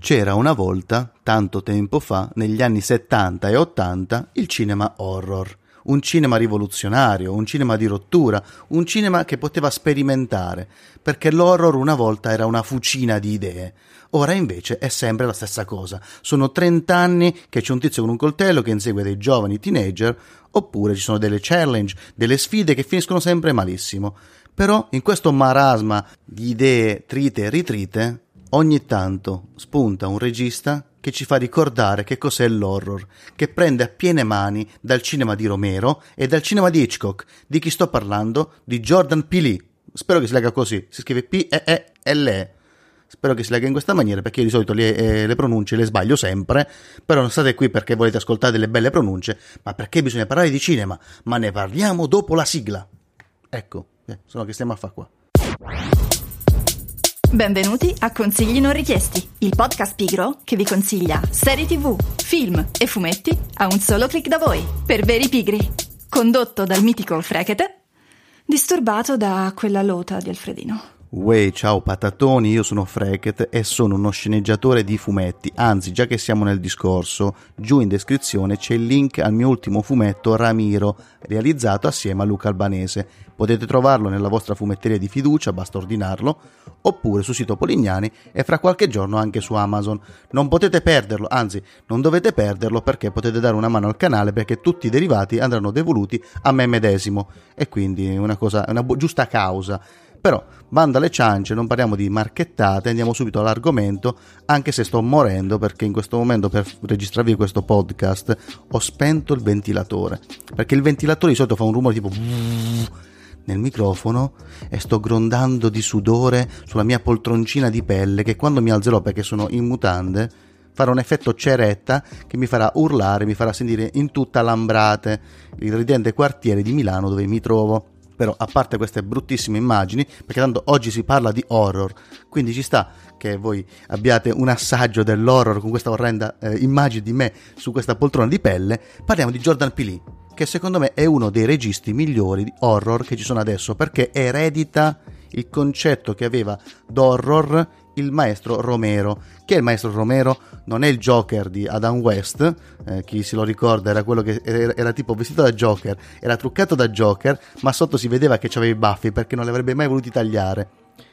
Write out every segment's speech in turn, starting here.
C'era una volta, tanto tempo fa, negli anni 70 e 80, il cinema horror. Un cinema rivoluzionario, un cinema di rottura, un cinema che poteva sperimentare, perché l'horror una volta era una fucina di idee. Ora invece è sempre la stessa cosa. Sono 30 anni che c'è un tizio con un coltello che insegue dei giovani teenager, oppure ci sono delle challenge, delle sfide che finiscono sempre malissimo. Però in questo marasma di idee trite e ritrite, ogni tanto spunta un regista che ci fa ricordare che cos'è l'horror, che prende a piene mani dal cinema di Romero e dal cinema di Hitchcock. Di chi sto parlando? Di Jordan Peele. Spero che si legga così, si scrive P-E-E-L-E. Spero che si legga in questa maniera perché io di solito le, eh, le, pronunce le sbaglio sempre, però non state qui perché volete ascoltare delle belle pronunce, ma perché bisogna parlare di cinema, ma ne parliamo dopo la sigla. Ecco, eh, sono che stiamo a fare qua. Benvenuti a Consigli non richiesti, il podcast pigro che vi consiglia serie tv, film e fumetti a un solo clic da voi, per veri pigri. Condotto dal mitico Frekete, disturbato da quella lota di Alfredino. Uè, ciao patatoni, io sono Freket e sono uno sceneggiatore di fumetti. Anzi, già che siamo nel discorso, giù in descrizione c'è il link al mio ultimo fumetto Ramiro, realizzato assieme a Luca Albanese. Potete trovarlo nella vostra fumetteria di fiducia, basta ordinarlo, oppure sul sito Polignani e fra qualche giorno anche su Amazon. Non potete perderlo, anzi, non dovete perderlo perché potete dare una mano al canale perché tutti i derivati andranno devoluti a me medesimo e quindi è una cosa, una giusta causa. Però, banda alle ciance, non parliamo di marchettate, andiamo subito all'argomento, anche se sto morendo perché in questo momento per registrarvi questo podcast ho spento il ventilatore. Perché il ventilatore di solito fa un rumore tipo nel microfono e sto grondando di sudore sulla mia poltroncina di pelle che quando mi alzerò perché sono in mutande farà un effetto ceretta che mi farà urlare, mi farà sentire in tutta l'Ambrate, il ridente quartiere di Milano dove mi trovo. Però a parte queste bruttissime immagini, perché tanto oggi si parla di horror, quindi ci sta che voi abbiate un assaggio dell'horror con questa orrenda eh, immagine di me su questa poltrona di pelle, parliamo di Jordan Peele, che secondo me è uno dei registi migliori di horror che ci sono adesso, perché eredita il concetto che aveva d'horror il maestro Romero. Chi è il maestro Romero? Non è il Joker di Adam West, eh, chi se lo ricorda era quello che era, era, tipo vestito da Joker, era truccato da Joker, ma sotto si vedeva che aveva i baffi perché non li avrebbe mai voluti tagliare.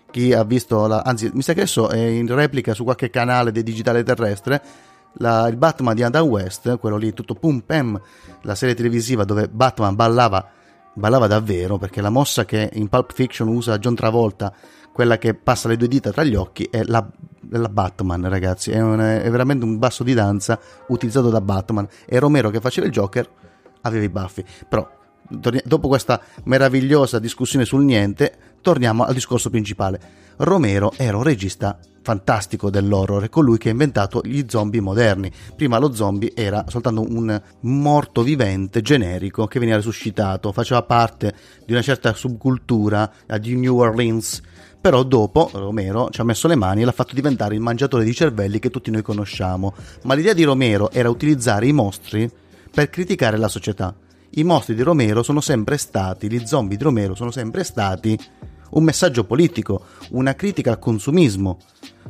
Chi ha visto, la, anzi mi sa che adesso è in replica su qualche canale di digitale terrestre, la, il Batman di Adam West, quello lì tutto pum pam, la serie televisiva dove Batman ballava, ballava davvero perché la mossa che in Pulp Fiction usa John Travolta quella che passa le due dita tra gli occhi è la, la Batman, ragazzi. È, un, è, veramente un basso di danza utilizzato da Batman. E Romero che faceva il Joker aveva i baffi. Però, dopo questa meravigliosa discussione sul niente, torniamo al discorso principale. Romero era un regista fantastico dell'horror, è colui che ha inventato gli zombie moderni. Prima lo zombie era soltanto un morto vivente generico che veniva resuscitato, faceva parte di una certa subcultura di New Orleans però dopo Romero ci ha messo le mani e l'ha fatto diventare il mangiatore di cervelli che tutti noi conosciamo. Ma l'idea di Romero era utilizzare i mostri per criticare la società. I mostri di Romero sono sempre stati, gli zombie di Romero sono sempre stati un messaggio politico, una critica al consumismo,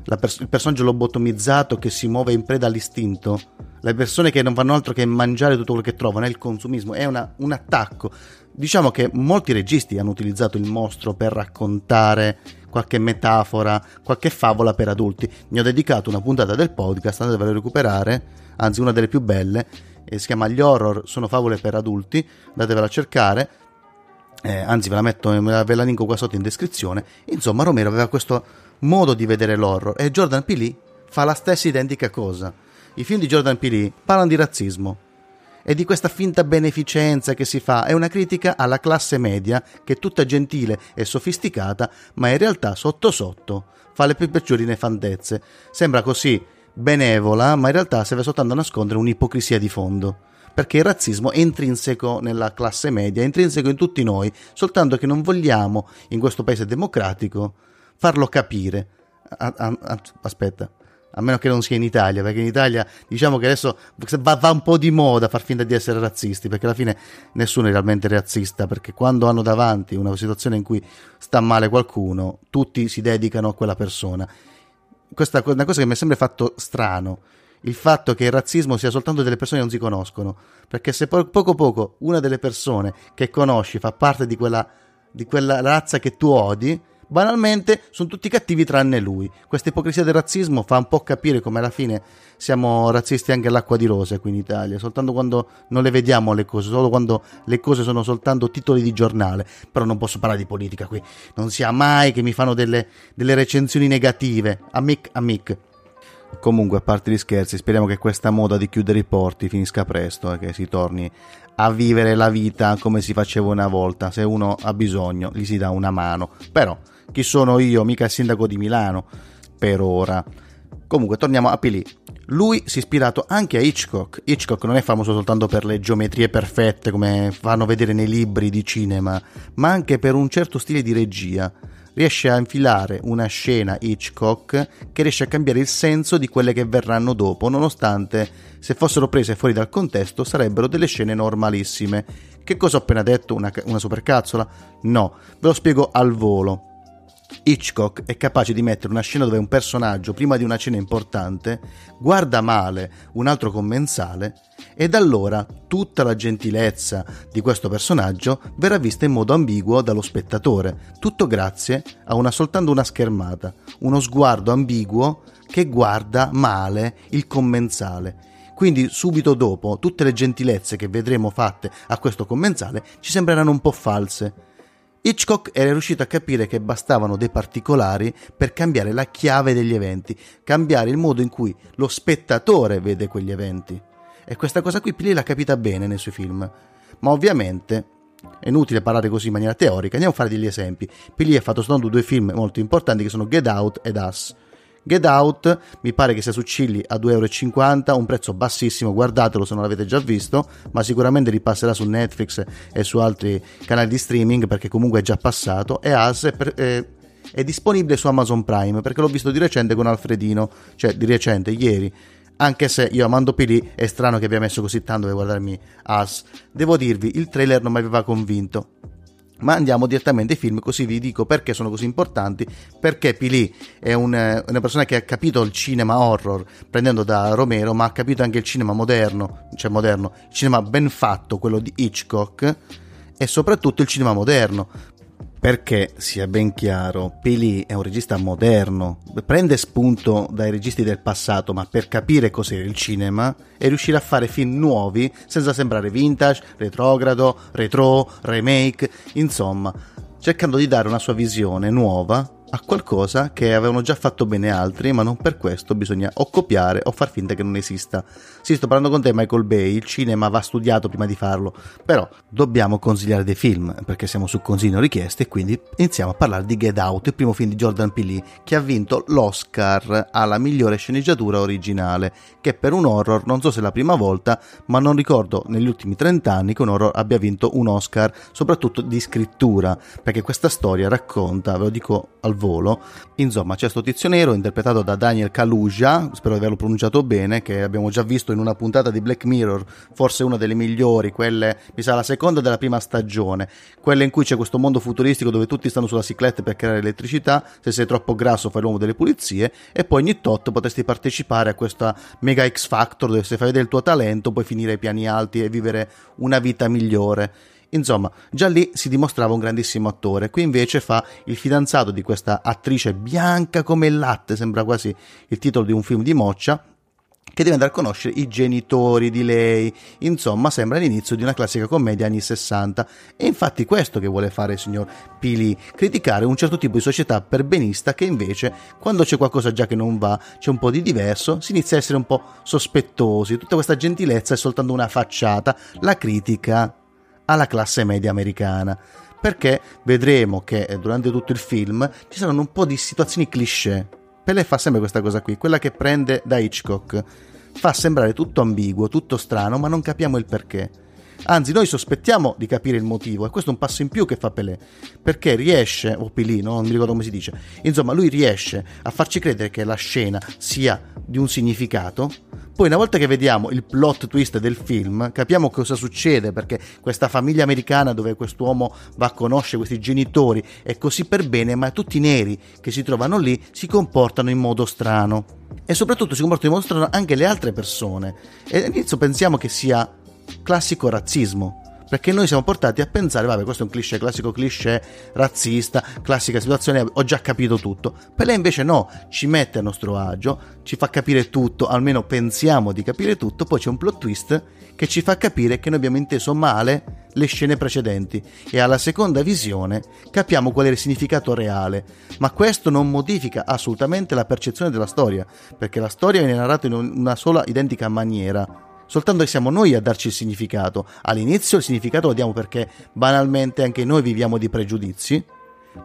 pers- il personaggio lobotomizzato che si muove in preda all'istinto, le persone che non fanno altro che mangiare tutto quello che trovano, è il consumismo, è una, un attacco. Diciamo che molti registi hanno utilizzato il mostro per raccontare qualche metafora, qualche favola per adulti. Ne ho dedicato una puntata del podcast, andatevela a recuperare, anzi una delle più belle, si chiama Gli horror sono favole per adulti, andatevela a cercare. Eh, anzi ve la metto, ve la linko qua sotto in descrizione. Insomma, Romero aveva questo modo di vedere l'horror e Jordan Peele fa la stessa identica cosa. I film di Jordan Peele parlano di razzismo, e di questa finta beneficenza che si fa è una critica alla classe media che è tutta gentile e sofisticata, ma in realtà sotto sotto fa le più peggiori nefandezze. Sembra così benevola, ma in realtà serve soltanto a nascondere un'ipocrisia di fondo. Perché il razzismo è intrinseco nella classe media, è intrinseco in tutti noi, soltanto che non vogliamo, in questo paese democratico, farlo capire. A, a, a, aspetta, a meno che non sia in Italia, perché in Italia diciamo che adesso va, va, un po' di moda far finta di essere razzisti, perché alla fine nessuno è realmente razzista, perché quando hanno davanti una situazione in cui sta male qualcuno, tutti si dedicano a quella persona. Questa è una cosa che mi è sempre fatto strano, il fatto che il razzismo sia soltanto delle persone che non si conoscono, perché se po- poco poco una delle persone che conosci fa parte di quella, di quella razza che tu odi, Banalmente sono tutti cattivi tranne lui. Questa ipocrisia del razzismo fa un po' capire come alla fine siamo razzisti anche all'acqua di rose qui in Italia, soltanto quando non le vediamo le cose, solo quando le cose sono soltanto titoli di giornale. Però non posso parlare di politica qui, non sia mai che mi fanno delle, delle recensioni negative. Amic, amic. Comunque, a parte gli scherzi, speriamo che questa moda di chiudere i porti finisca presto e che si torni a vivere la vita come si faceva una volta. Se uno ha bisogno, gli si dà una mano. Però chi sono io? Mica il sindaco di Milano, per ora. Comunque, torniamo a Pili. Lui si è ispirato anche a Hitchcock. Hitchcock non è famoso soltanto per le geometrie perfette come fanno vedere nei libri di cinema, ma anche per un certo stile di regia. Riesce a infilare una scena Hitchcock che riesce a cambiare il senso di quelle che verranno dopo, nonostante se fossero prese fuori dal contesto sarebbero delle scene normalissime. Che cosa ho appena detto? Una, una supercazzola? No, ve lo spiego al volo. Hitchcock è capace di mettere una scena dove un personaggio, prima di una cena importante, guarda male un altro commensale e da allora tutta la gentilezza di questo personaggio verrà vista in modo ambiguo dallo spettatore, tutto grazie a una soltanto una schermata, uno sguardo ambiguo che guarda male il commensale. Quindi subito dopo tutte le gentilezze che vedremo fatte a questo commensale ci sembreranno un po' false Hitchcock era riuscito a capire che bastavano dei particolari per cambiare la chiave degli eventi, cambiare il modo in cui lo spettatore vede quegli eventi. E questa cosa qui Pili l'ha capita bene nei suoi film. Ma ovviamente è inutile parlare così in maniera teorica, andiamo a fare degli esempi. Pili ha fatto soltanto due film molto importanti che sono Get Out ed Us. Get Out mi pare che sia su Chili a 2,50 euro, un prezzo bassissimo, guardatelo se non l'avete già visto, ma sicuramente ripasserà su Netflix e su altri canali di streaming perché comunque è già passato e As è, per, è, è disponibile su Amazon Prime perché l'ho visto di recente con Alfredino, cioè di recente, ieri anche se io amando Pili è strano che abbia messo così tanto per guardarmi As. Devo dirvi, il trailer non mi aveva convinto. Ma andiamo direttamente ai film, così vi dico perché sono così importanti. Perché Pili è un, una persona che ha capito il cinema horror prendendo da Romero, ma ha capito anche il cinema moderno, cioè moderno, il cinema ben fatto, quello di Hitchcock, e soprattutto il cinema moderno. Perché, sia ben chiaro, Peli è un regista moderno, prende spunto dai registi del passato, ma per capire cos'era il cinema e riuscire a fare film nuovi senza sembrare vintage, retrogrado, retro, remake, insomma, cercando di dare una sua visione nuova a qualcosa che avevano già fatto bene altri, ma non per questo bisogna o copiare o far finta che non esista. Sì, sto parlando con te, Michael Bay, il cinema va studiato prima di farlo, però dobbiamo consigliare dei film, perché siamo su consiglio richieste, e quindi iniziamo a parlare di Get Out, il primo film di Jordan Peele, che ha vinto l'Oscar alla migliore sceneggiatura originale, che per un horror non so se è la prima volta, ma non ricordo negli ultimi 30 anni che un horror abbia vinto un Oscar, soprattutto di scrittura, perché questa storia racconta, ve lo dico al volo. Insomma, c'è sto tizio nero interpretato da Daniel Kaluja, spero di averlo pronunciato bene, che abbiamo già visto in una puntata di Black Mirror, forse una delle migliori, quelle, mi sa, la seconda della prima stagione, quella in cui c'è questo mondo futuristico dove tutti stanno sulla cicletta per creare elettricità, se sei troppo grasso fai l'uomo delle pulizie, e poi ogni tot potresti partecipare a questa mega X Factor dove se fai il tuo talento puoi finire ai piani alti e vivere una vita migliore. Insomma, già lì si dimostrava un grandissimo attore, qui invece fa il fidanzato di questa attrice bianca come il latte, sembra quasi il titolo di un film di Moccia, che deve andare a conoscere i genitori di lei. Insomma, sembra l'inizio di una classica commedia anni 60. E infatti questo che vuole fare il signor Pili, criticare un certo tipo di società perbenista che invece, quando c'è qualcosa già che non va, c'è un po' di diverso, si inizia a essere un po' sospettosi. Tutta questa gentilezza è soltanto una facciata. La critica alla classe media americana. Perché vedremo che durante tutto il film ci saranno un po' di situazioni cliché. Pelé fa sempre questa cosa qui, quella che prende da Hitchcock. Fa sembrare tutto ambiguo, tutto strano, ma non capiamo il perché. Anzi, noi sospettiamo di capire il motivo e questo è un passo in più che fa Pelé, perché riesce, o Pilino, non mi ricordo come si dice, insomma, lui riesce a farci credere che la scena sia di un significato. Poi, una volta che vediamo il plot twist del film, capiamo cosa succede perché questa famiglia americana dove quest'uomo va a conoscere questi genitori è così per bene, ma tutti i neri che si trovano lì si comportano in modo strano. E soprattutto si comportano in modo strano anche le altre persone. E all'inizio pensiamo che sia classico razzismo. Perché noi siamo portati a pensare, vabbè, questo è un cliché, classico cliché razzista, classica situazione, ho già capito tutto. Per lei invece no, ci mette a nostro agio, ci fa capire tutto, almeno pensiamo di capire tutto, poi c'è un plot twist che ci fa capire che noi abbiamo inteso male le scene precedenti e alla seconda visione capiamo qual è il significato reale. Ma questo non modifica assolutamente la percezione della storia, perché la storia viene narrata in una sola identica maniera soltanto che siamo noi a darci il significato. All'inizio il significato lo diamo perché banalmente anche noi viviamo di pregiudizi,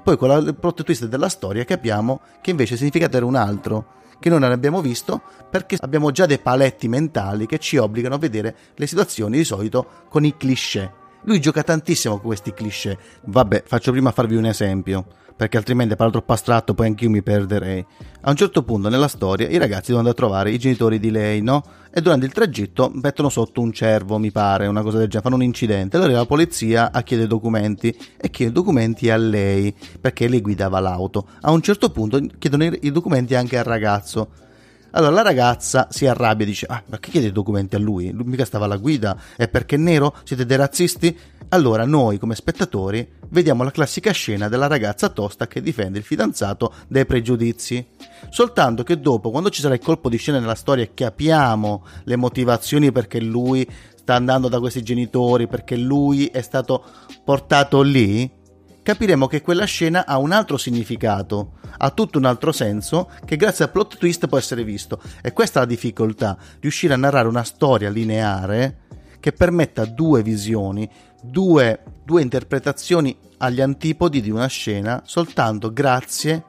poi con il plot twist della storia capiamo che invece il significato era un altro, che noi non abbiamo visto perché abbiamo già dei paletti mentali che ci obbligano a vedere le situazioni di solito con i cliché. Lui gioca tantissimo con questi cliché. Vabbè, faccio prima farvi un esempio perché altrimenti parlo troppo astratto, poi anch'io mi perderei. A un certo punto nella storia i ragazzi devono andare a trovare i genitori di lei, no? E durante il tragitto mettono sotto un cervo, mi pare, una cosa del genere, fanno un incidente. Allora la polizia a chiede documenti e chiede documenti a lei, perché lei guidava l'auto. A un certo punto chiedono i documenti anche al ragazzo. Allora la ragazza si arrabbia e dice: Ah, ma che chiede i documenti a lui? Lui mica stava alla guida. E perché è nero? Siete dei razzisti? Allora noi, come spettatori, vediamo la classica scena della ragazza tosta che difende il fidanzato dai pregiudizi. Soltanto che dopo, quando ci sarà il colpo di scena nella storia e capiamo le motivazioni perché lui sta andando da questi genitori, perché lui è stato portato lì, capiremo che quella scena ha un altro significato, ha tutto un altro senso che grazie al plot twist può essere visto. E questa è la difficoltà, riuscire a narrare una storia lineare che permetta due visioni, due, due interpretazioni agli antipodi di una scena soltanto grazie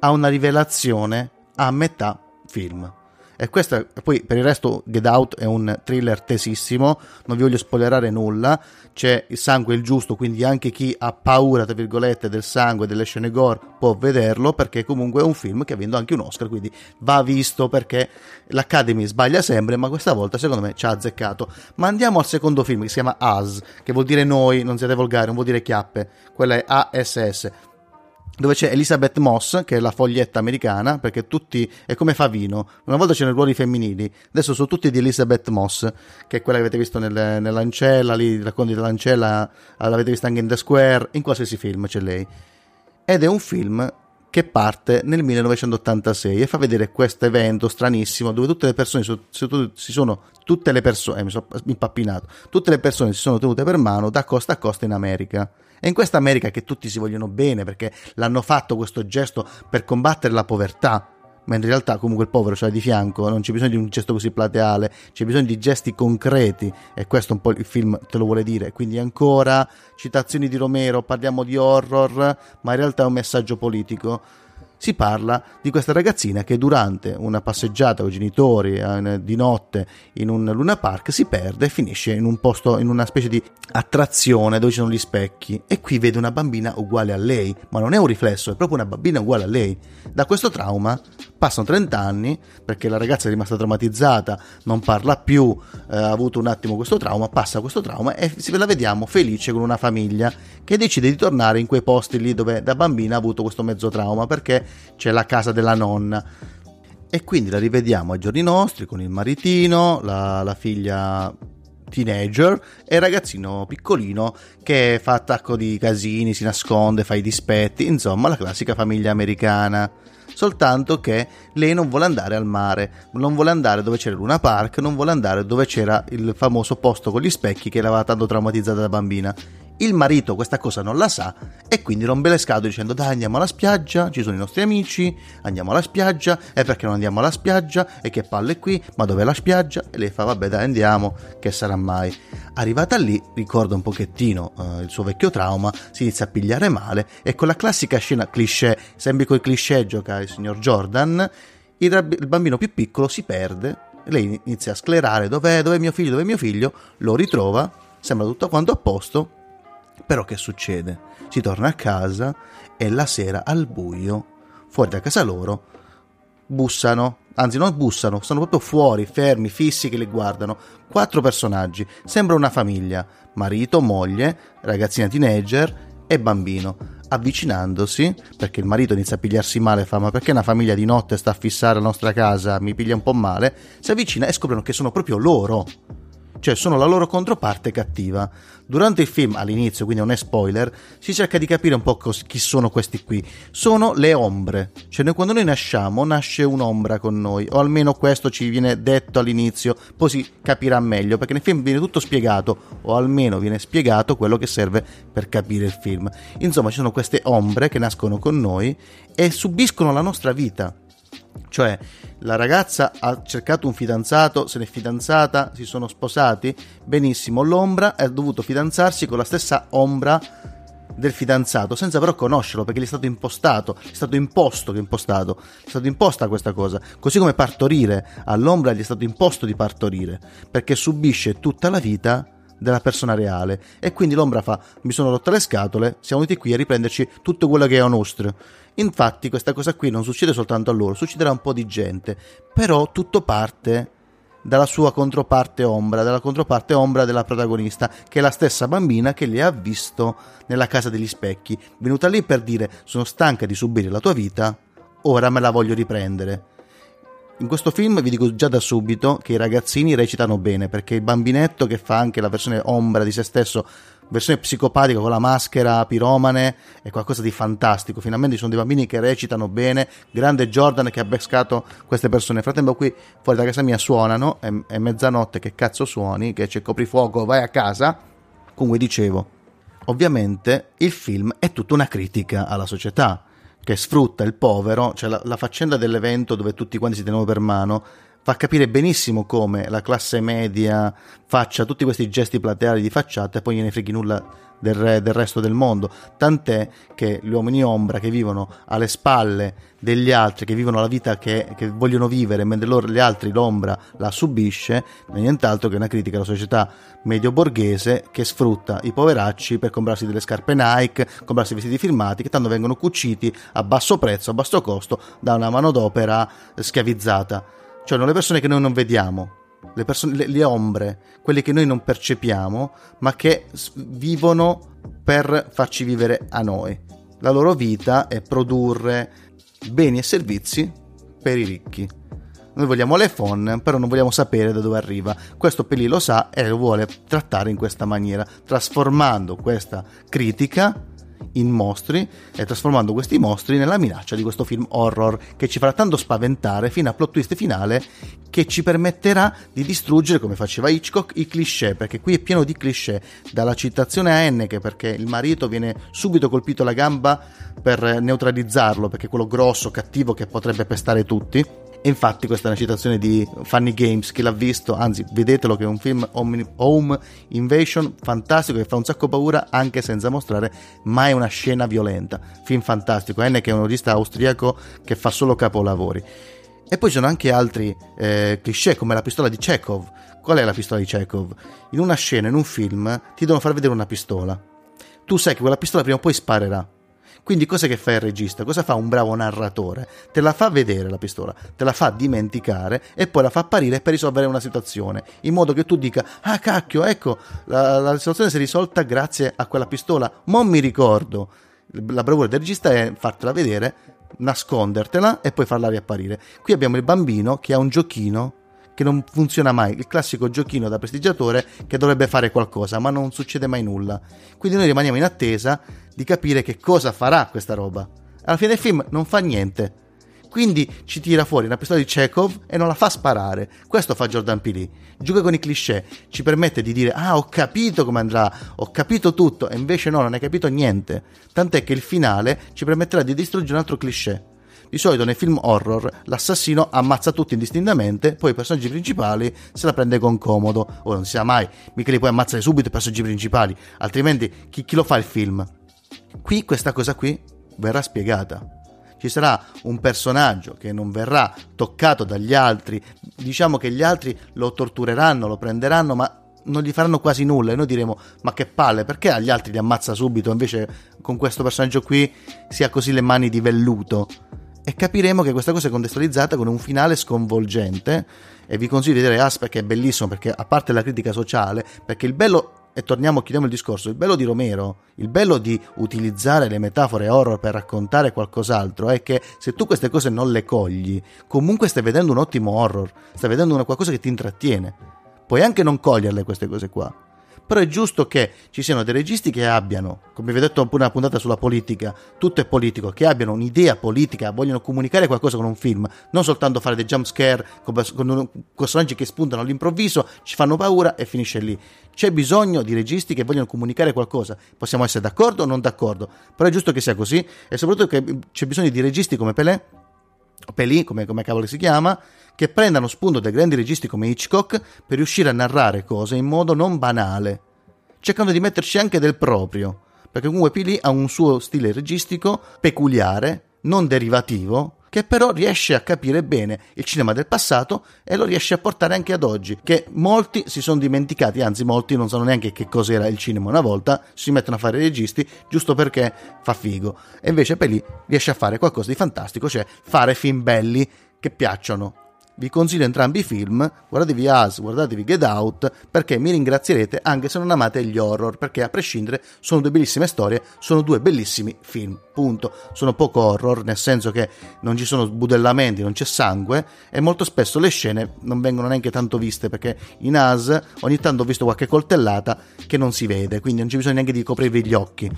a una rivelazione a metà film. E questo, poi per il resto Get Out è un thriller tesissimo, non vi voglio spoilerare nulla, c'è il sangue il giusto, quindi anche chi ha paura, tra virgolette, del sangue, delle scene gore può vederlo, perché comunque è un film che ha vinto anche un Oscar, quindi va visto perché l'Academy sbaglia sempre, ma questa volta secondo me ci ha azzeccato. Ma andiamo al secondo film che si chiama Us, che vuol dire noi, non siete volgari, non vuol dire chiappe, quella è ASS dove c'è Elizabeth Moss, che è la foglietta americana, perché tutti è come Favino. Una volta c'erano i ruoli femminili, adesso sono tutti di Elizabeth Moss, che è quella che avete visto nel, nell'Ancella, lì i racconti dell'Ancella, l'avete vista anche in The Square, in qualsiasi film c'è lei. Ed è un film che parte nel 1986 e fa vedere questo evento stranissimo dove tutte le persone si sono tutte le persone eh, mi sono impappinato tutte le persone si sono tenute per mano da costa a costa in America è in questa America che tutti si vogliono bene perché l'hanno fatto questo gesto per combattere la povertà. Mentre in realtà comunque il povero c'è di fianco, non c'è bisogno di un gesto così plateale, c'è bisogno di gesti concreti e questo un po' il film te lo vuole dire. Quindi ancora citazioni di Romero, parliamo di horror, ma in realtà è un messaggio politico si parla di questa ragazzina che durante una passeggiata con i genitori eh, di notte in un Luna Park si perde e finisce in un posto, in una specie di attrazione dove ci sono gli specchi e qui vede una bambina uguale a lei, ma non è un riflesso, è proprio una bambina uguale a lei. Da questo trauma passano 30 anni perché la ragazza è rimasta traumatizzata, non parla più, eh, ha avuto un attimo questo trauma, passa questo trauma e la vediamo felice con una famiglia che decide di tornare in quei posti lì dove da bambina ha avuto questo mezzo trauma perché c'è la casa della nonna. E quindi la rivediamo ai giorni nostri con il maritino, la, la figlia teenager e il ragazzino piccolino che fa attacco di casini, si nasconde, fa i dispetti, insomma la classica famiglia americana. Soltanto che lei non vuole andare al mare, non vuole andare dove c'era Luna Park, non vuole andare dove c'era il famoso posto con gli specchi che l'aveva tanto traumatizzata da bambina Il marito questa cosa non la sa e quindi rompe le scatole dicendo dai andiamo alla spiaggia, ci sono i nostri amici, andiamo alla spiaggia e perché non andiamo alla spiaggia? E che palle qui, ma dov'è la spiaggia? E lei fa vabbè dai andiamo, che sarà mai. Arrivata lì ricorda un pochettino uh, il suo vecchio trauma, si inizia a pigliare male e con la classica scena cliché, sempre con i cliché gioca il signor Jordan, il, il bambino più piccolo si perde, lei inizia a sclerare, dov'è, dov'è mio figlio, dov'è mio figlio, lo ritrova, sembra tutto quanto a posto, però che succede? Si torna a casa e la sera al buio, fuori da casa loro, bussano, anzi non bussano, sono proprio fuori, fermi, fissi che li guardano. Quattro personaggi, sembra una famiglia, marito, moglie, ragazzina teenager e bambino. Avvicinandosi, perché il marito inizia a pigliarsi male, fa ma perché una famiglia di notte sta a fissare la nostra casa, mi piglia un po' male, si avvicina e scoprono che sono proprio loro cioè sono la loro controparte cattiva. Durante il film, all'inizio, quindi non è spoiler, si cerca di capire un po' cos- chi sono questi qui. Sono le ombre, cioè noi, quando noi nasciamo nasce un'ombra con noi, o almeno questo ci viene detto all'inizio, poi si capirà meglio, perché nel film viene tutto spiegato, o almeno viene spiegato quello che serve per capire il film. Insomma, ci sono queste ombre che nascono con noi e subiscono la nostra vita. Cioè, la ragazza ha cercato un fidanzato, se n'è fidanzata, si sono sposati, benissimo, l'ombra ha dovuto fidanzarsi con la stessa ombra del fidanzato senza però conoscerlo perché gli è stato impostato, è stato imposto che impostato, è stata imposta questa cosa, così come partorire, all'ombra gli è stato imposto di partorire perché subisce tutta la vita della persona reale. E quindi l'ombra fa mi sono rotte le scatole, siamo venuti qui a riprenderci tutto quello che è nostro. Infatti questa cosa qui non succede soltanto a loro, succederà a un po' di gente, però tutto parte dalla sua controparte ombra, dalla controparte ombra della protagonista, che è la stessa bambina che le ha visto nella casa degli specchi, venuta lì per dire sono stanca di subire la tua vita, ora me la voglio riprendere. In questo film vi dico già da subito che i ragazzini recitano bene, perché il bambinetto che fa anche la versione ombra di se stesso versione psicopatica con la maschera piromane è qualcosa di fantastico. Finalmente ci sono dei bambini che recitano bene. Grande Jordan che ha pescato queste persone. Nel frattempo, qui fuori da casa mia suonano. È, è mezzanotte. Che cazzo suoni? Che c'è coprifuoco, vai a casa. Comunque dicevo, ovviamente il film è tutta una critica alla società che sfrutta il povero, cioè la, la faccenda dell'evento dove tutti quanti si tengono per mano fa capire benissimo come la classe media faccia tutti questi gesti plateali di facciata e poi gliene freghi nulla del, re, del, resto del mondo. Tant'è che gli uomini ombra che vivono alle spalle degli altri, che vivono la vita che, che vogliono vivere, mentre loro, gli altri l'ombra la subisce, non è nient'altro che una critica alla società medio borghese che sfrutta i poveracci per comprarsi delle scarpe Nike, comprarsi vestiti firmati che tanto vengono cuciti a basso prezzo, a basso costo da una manodopera schiavizzata cioè non le persone che noi non vediamo, le, persone, le, le ombre, quelle che noi non percepiamo, ma che vivono per farci vivere a noi. La loro vita è produrre beni e servizi per i ricchi. Noi vogliamo l'iPhone, però non vogliamo sapere da dove arriva. Questo Peli lo sa e lo vuole trattare in questa maniera, trasformando questa critica in mostri e trasformando questi mostri nella minaccia di questo film horror che ci farà tanto spaventare fino a plot twist finale che ci permetterà di distruggere come faceva Hitchcock i cliché perché qui è pieno di cliché dalla citazione a Enneke perché il marito viene subito colpito alla gamba per neutralizzarlo perché è quello grosso cattivo che potrebbe pestare tutti infatti questa è una citazione di Funny Games, chi l'ha visto, anzi vedetelo che è un film Home Invasion fantastico che fa un sacco paura anche senza mostrare mai una scena violenta. Film fantastico, N che è un regista austriaco che fa solo capolavori. E poi ci sono anche altri eh, cliché come la pistola di Chekhov. Qual è la pistola di Chekhov? In una scena, in un film, ti devono far vedere una pistola. Tu sai che quella pistola prima o poi sparerà quindi cosa che fa il regista? Cosa fa un bravo narratore? Te la fa vedere la pistola, te la fa dimenticare e poi la fa apparire per risolvere una situazione, in modo che tu dica, ah cacchio, ecco, la, la situazione si è risolta grazie a quella pistola, non mi ricordo. La bravura del regista è fartela vedere, nascondertela e poi farla riapparire. Qui abbiamo il bambino che ha un giochino che non funziona mai, il classico giochino da prestigiatore che dovrebbe fare qualcosa, ma non succede mai nulla. Quindi noi rimaniamo in attesa di capire che cosa farà questa roba. Alla fine del film non fa niente. Quindi ci tira fuori una pistola di Chekhov e non la fa sparare. Questo fa Jordan Peele. Gioca con i cliché, ci permette di dire "Ah, ho capito come andrà, ho capito tutto" e invece no, non hai capito niente. Tant'è che il finale ci permetterà di distruggere un altro cliché. Di solito nei film horror l'assassino ammazza tutti indistintamente, poi i personaggi principali se la prende con comodo. Ora non si sa mai, mica li puoi ammazzare subito i personaggi principali, altrimenti chi, chi lo fa il film? Qui questa cosa qui verrà spiegata. Ci sarà un personaggio che non verrà toccato dagli altri, diciamo che gli altri lo tortureranno, lo prenderanno, ma non gli faranno quasi nulla. E noi diremo ma che palle perché agli altri li ammazza subito? Invece con questo personaggio qui si ha così le mani di velluto. E capiremo che questa cosa è contestualizzata con un finale sconvolgente. E vi consiglio di vedere Asper che è bellissimo perché a parte la critica sociale perché il bello e torniamo, chiudiamo il discorso, il bello di Romero, il bello di utilizzare le metafore horror per raccontare qualcos'altro è che se tu queste cose non le cogli, comunque stai vedendo un ottimo horror, stai vedendo una qualcosa che ti intrattiene. Puoi anche non coglierle queste cose qua, però è giusto che ci siano dei registi che abbiano, come vi ho detto pure una puntata sulla politica, tutto è politico, che abbiano un'idea politica, vogliono comunicare qualcosa con un film, non soltanto fare dei jump scare con personaggi che spuntano all'improvviso, ci fanno paura e finisce lì. C'è bisogno di registi che vogliono comunicare qualcosa, possiamo essere d'accordo o non d'accordo, però è giusto che sia così e soprattutto che c'è bisogno di registi come Pelé, Pelé, come, come cavolo si chiama, che prendano spunto dai grandi registi come Hitchcock per riuscire a narrare cose in modo non banale, cercando di metterci anche del proprio, perché comunque Pili ha un suo stile registico peculiare, non derivativo, che però riesce a capire bene il cinema del passato e lo riesce a portare anche ad oggi, che molti si sono dimenticati, anzi molti non sanno neanche che cos'era il cinema una volta, si mettono a fare i registi giusto perché fa figo. E invece Pelì riesce a fare qualcosa di fantastico, cioè fare film belli che piacciono vi consiglio entrambi i film, guardatevi Us, guardatevi Get Out, perché mi ringrazierete anche se non amate gli horror, perché a prescindere sono due bellissime storie, sono due bellissimi film, punto. Sono poco horror, nel senso che non ci sono sbudellamenti, non c'è sangue e molto spesso le scene non vengono neanche tanto viste, perché in Us ogni tanto ho visto qualche coltellata che non si vede, quindi non c'è bisogno neanche di coprirvi gli occhi.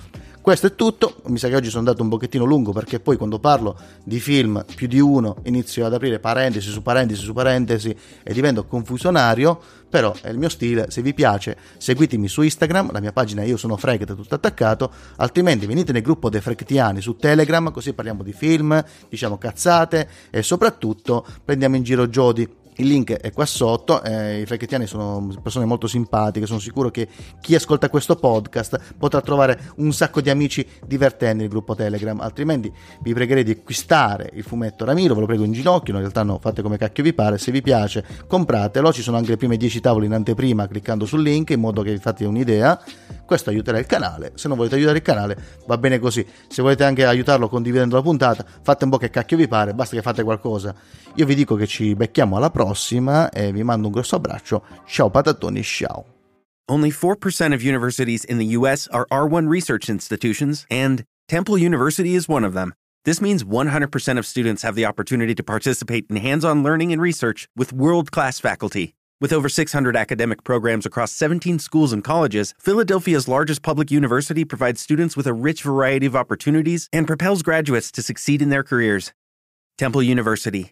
Questo è tutto, mi sa che oggi sono andato un pochettino lungo perché poi quando parlo di film più di uno inizio ad aprire parentesi su parentesi su parentesi e divento confusionario, però è il mio stile, se vi piace seguitemi su Instagram, la mia pagina io sono Freket tutto attaccato, altrimenti venite nel gruppo dei Frektiani su Telegram così parliamo di film, diciamo cazzate e soprattutto prendiamo in giro Jody il link è qua sotto, eh, i frechettiani sono persone molto simpatiche, sono sicuro che chi ascolta questo podcast potrà trovare un sacco di amici divertenti nel gruppo Telegram, altrimenti vi pregherei di acquistare il fumetto Ramiro, ve lo prego in ginocchio, in realtà no, fate come cacchio vi pare, se vi piace compratelo, ci sono anche le prime 10 tavole in anteprima cliccando sul link in modo che vi fate un'idea, questo aiuterà il canale, se non volete aiutare il canale va bene così, se volete anche aiutarlo condividendo la puntata, fate un po' che cacchio vi pare, basta che fate qualcosa, io vi dico che ci becchiamo alla prossima, prossima e vi mando un grosso abbraccio. Ciao patatoni, ciao. Only 4% of universities in the US are R1 research institutions and Temple University is one of them. This means 100% of students have the opportunity to participate in hands-on learning and research with world-class faculty. With over 600 academic programs across 17 schools and colleges, Philadelphia's largest public university provides students with a rich variety of opportunities and propels graduates to succeed in their careers. Temple University,